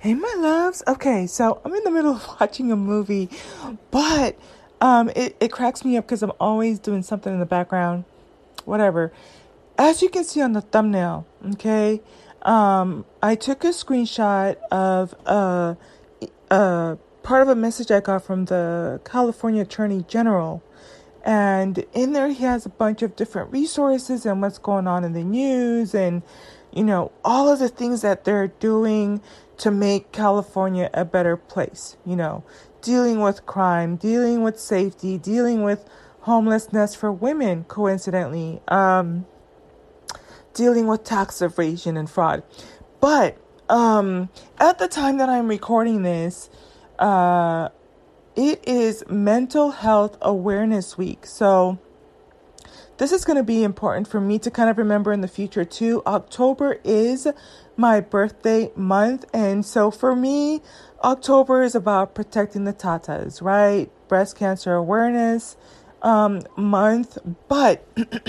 Hey, my loves. Okay, so I'm in the middle of watching a movie, but um, it, it cracks me up because I'm always doing something in the background. Whatever. As you can see on the thumbnail, okay, um, I took a screenshot of a, a part of a message I got from the California Attorney General. And in there, he has a bunch of different resources and what's going on in the news and, you know, all of the things that they're doing to make California a better place, you know, dealing with crime, dealing with safety, dealing with homelessness for women, coincidentally, um, dealing with tax evasion and fraud. But um, at the time that I'm recording this, uh, it is Mental Health Awareness Week. So, this is going to be important for me to kind of remember in the future too. October is my birthday month, and so for me, October is about protecting the tatas, right? Breast cancer awareness um, month. But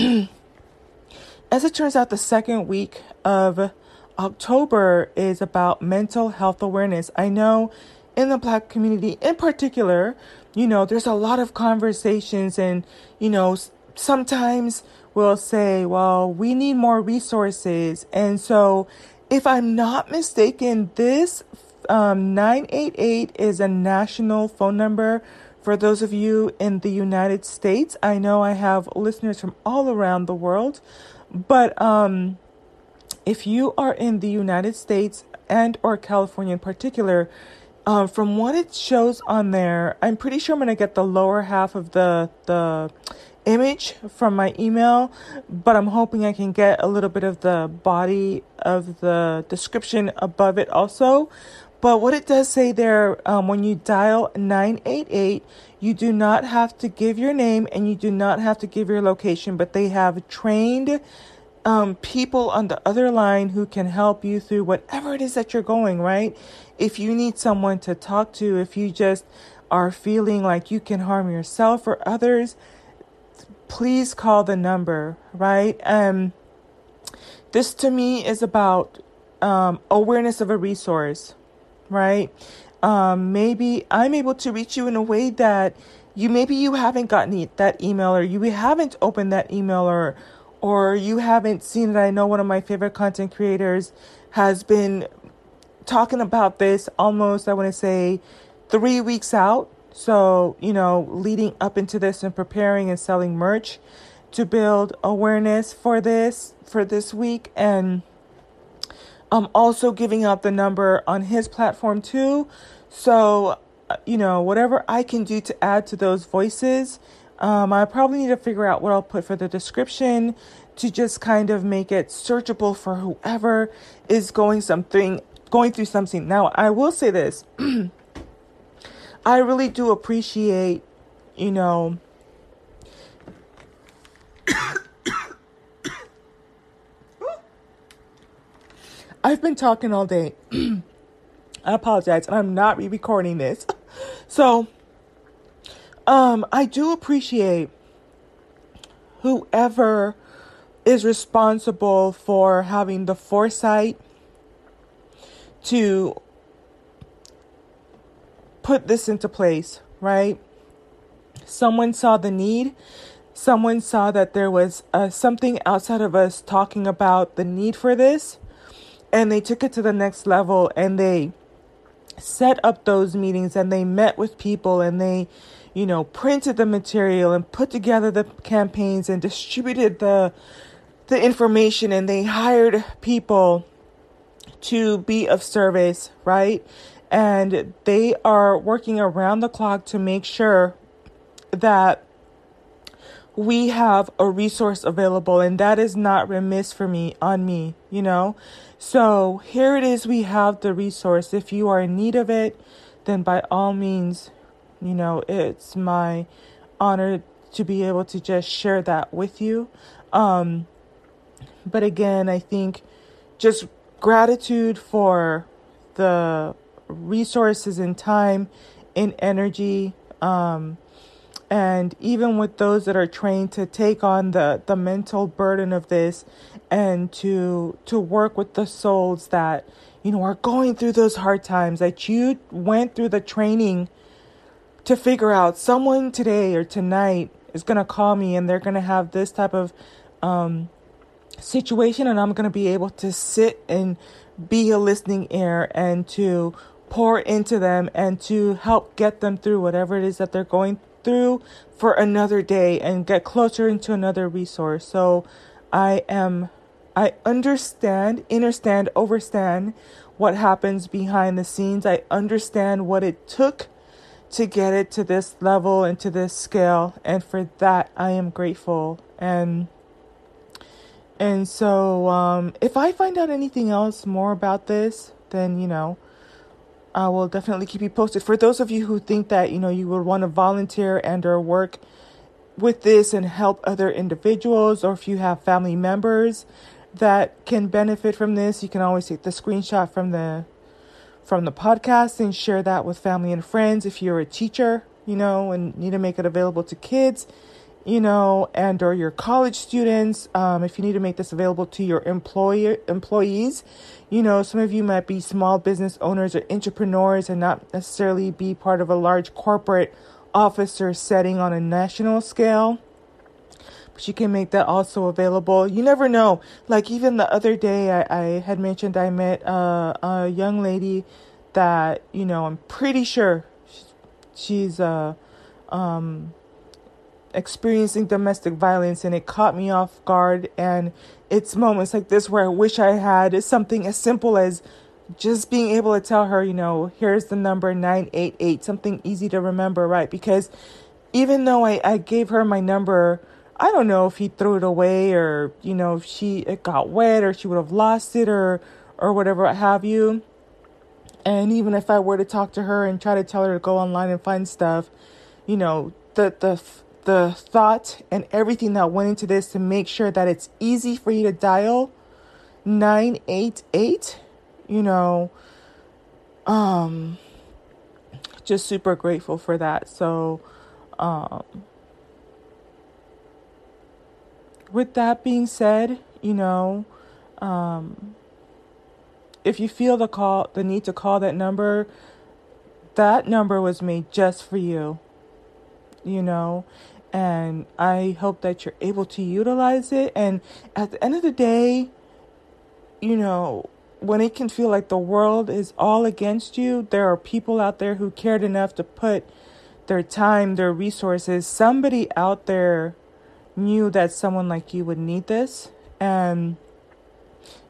as it turns out, the second week of October is about mental health awareness. I know in the black community in particular, you know, there's a lot of conversations and, you know, sometimes we'll say, well, we need more resources. And so, if I'm not mistaken, this um, 988 is a national phone number for those of you in the United States. I know I have listeners from all around the world, but um, if you are in the United States and or California in particular, um, from what it shows on there, I'm pretty sure I'm gonna get the lower half of the the image from my email, but I'm hoping I can get a little bit of the body of the description above it also. But what it does say there, um, when you dial 988, you do not have to give your name and you do not have to give your location, but they have trained um, people on the other line who can help you through whatever it is that you're going, right? If you need someone to talk to, if you just are feeling like you can harm yourself or others, please call the number, right? Um, this to me is about um, awareness of a resource, right? Um, maybe I'm able to reach you in a way that you maybe you haven't gotten that email or you haven't opened that email or or you haven't seen it, I know one of my favorite content creators has been talking about this almost, I want to say, three weeks out. So, you know, leading up into this and preparing and selling merch to build awareness for this for this week and I'm also giving out the number on his platform too. So, uh, you know, whatever I can do to add to those voices um, I probably need to figure out what I'll put for the description to just kind of make it searchable for whoever is going something going through something. Now, I will say this. I really do appreciate, you know, I've been talking all day. I apologize. and I'm not re recording this. So, um, I do appreciate whoever is responsible for having the foresight to put this into place, right? Someone saw the need. Someone saw that there was uh, something outside of us talking about the need for this, and they took it to the next level and they set up those meetings and they met with people and they you know, printed the material and put together the campaigns and distributed the the information and they hired people to be of service, right? And they are working around the clock to make sure that we have a resource available and that is not remiss for me on me, you know? So here it is we have the resource. If you are in need of it, then by all means you know, it's my honor to be able to just share that with you. Um, but again, I think just gratitude for the resources and time and energy. Um, and even with those that are trained to take on the, the mental burden of this and to to work with the souls that you know, are going through those hard times, that you went through the training to figure out someone today or tonight is going to call me and they're going to have this type of um, situation, and I'm going to be able to sit and be a listening ear and to pour into them and to help get them through whatever it is that they're going through for another day and get closer into another resource. So I am I understand, understand, overstand what happens behind the scenes. I understand what it took to get it to this level and to this scale and for that I am grateful and and so um, if I find out anything else more about this then you know I will definitely keep you posted for those of you who think that you know you would want to volunteer and or work with this and help other individuals or if you have family members that can benefit from this you can always take the screenshot from the from the podcast and share that with family and friends. If you're a teacher, you know, and need to make it available to kids, you know, and or your college students, um, if you need to make this available to your employer employees, you know, some of you might be small business owners or entrepreneurs and not necessarily be part of a large corporate officer setting on a national scale but you can make that also available. You never know. Like even the other day, I, I had mentioned I met uh, a young lady that you know I'm pretty sure she's uh, um, experiencing domestic violence, and it caught me off guard. And it's moments like this where I wish I had something as simple as just being able to tell her, you know, here's the number 988, something easy to remember, right? Because even though I, I gave her my number I don't know if he threw it away or, you know, if she it got wet or she would have lost it or or whatever have you. And even if I were to talk to her and try to tell her to go online and find stuff, you know, the the the thought and everything that went into this to make sure that it's easy for you to dial 988, you know, um just super grateful for that. So um with that being said, you know, um, if you feel the call, the need to call that number, that number was made just for you, you know, and I hope that you're able to utilize it. And at the end of the day, you know, when it can feel like the world is all against you, there are people out there who cared enough to put their time, their resources, somebody out there knew that someone like you would need this. And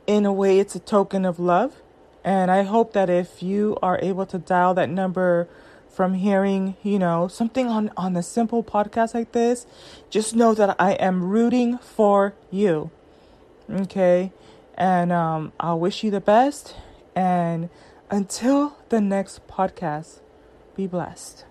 in a way, it's a token of love. And I hope that if you are able to dial that number from hearing, you know, something on, on a simple podcast like this, just know that I am rooting for you. Okay. And um, I'll wish you the best. And until the next podcast, be blessed.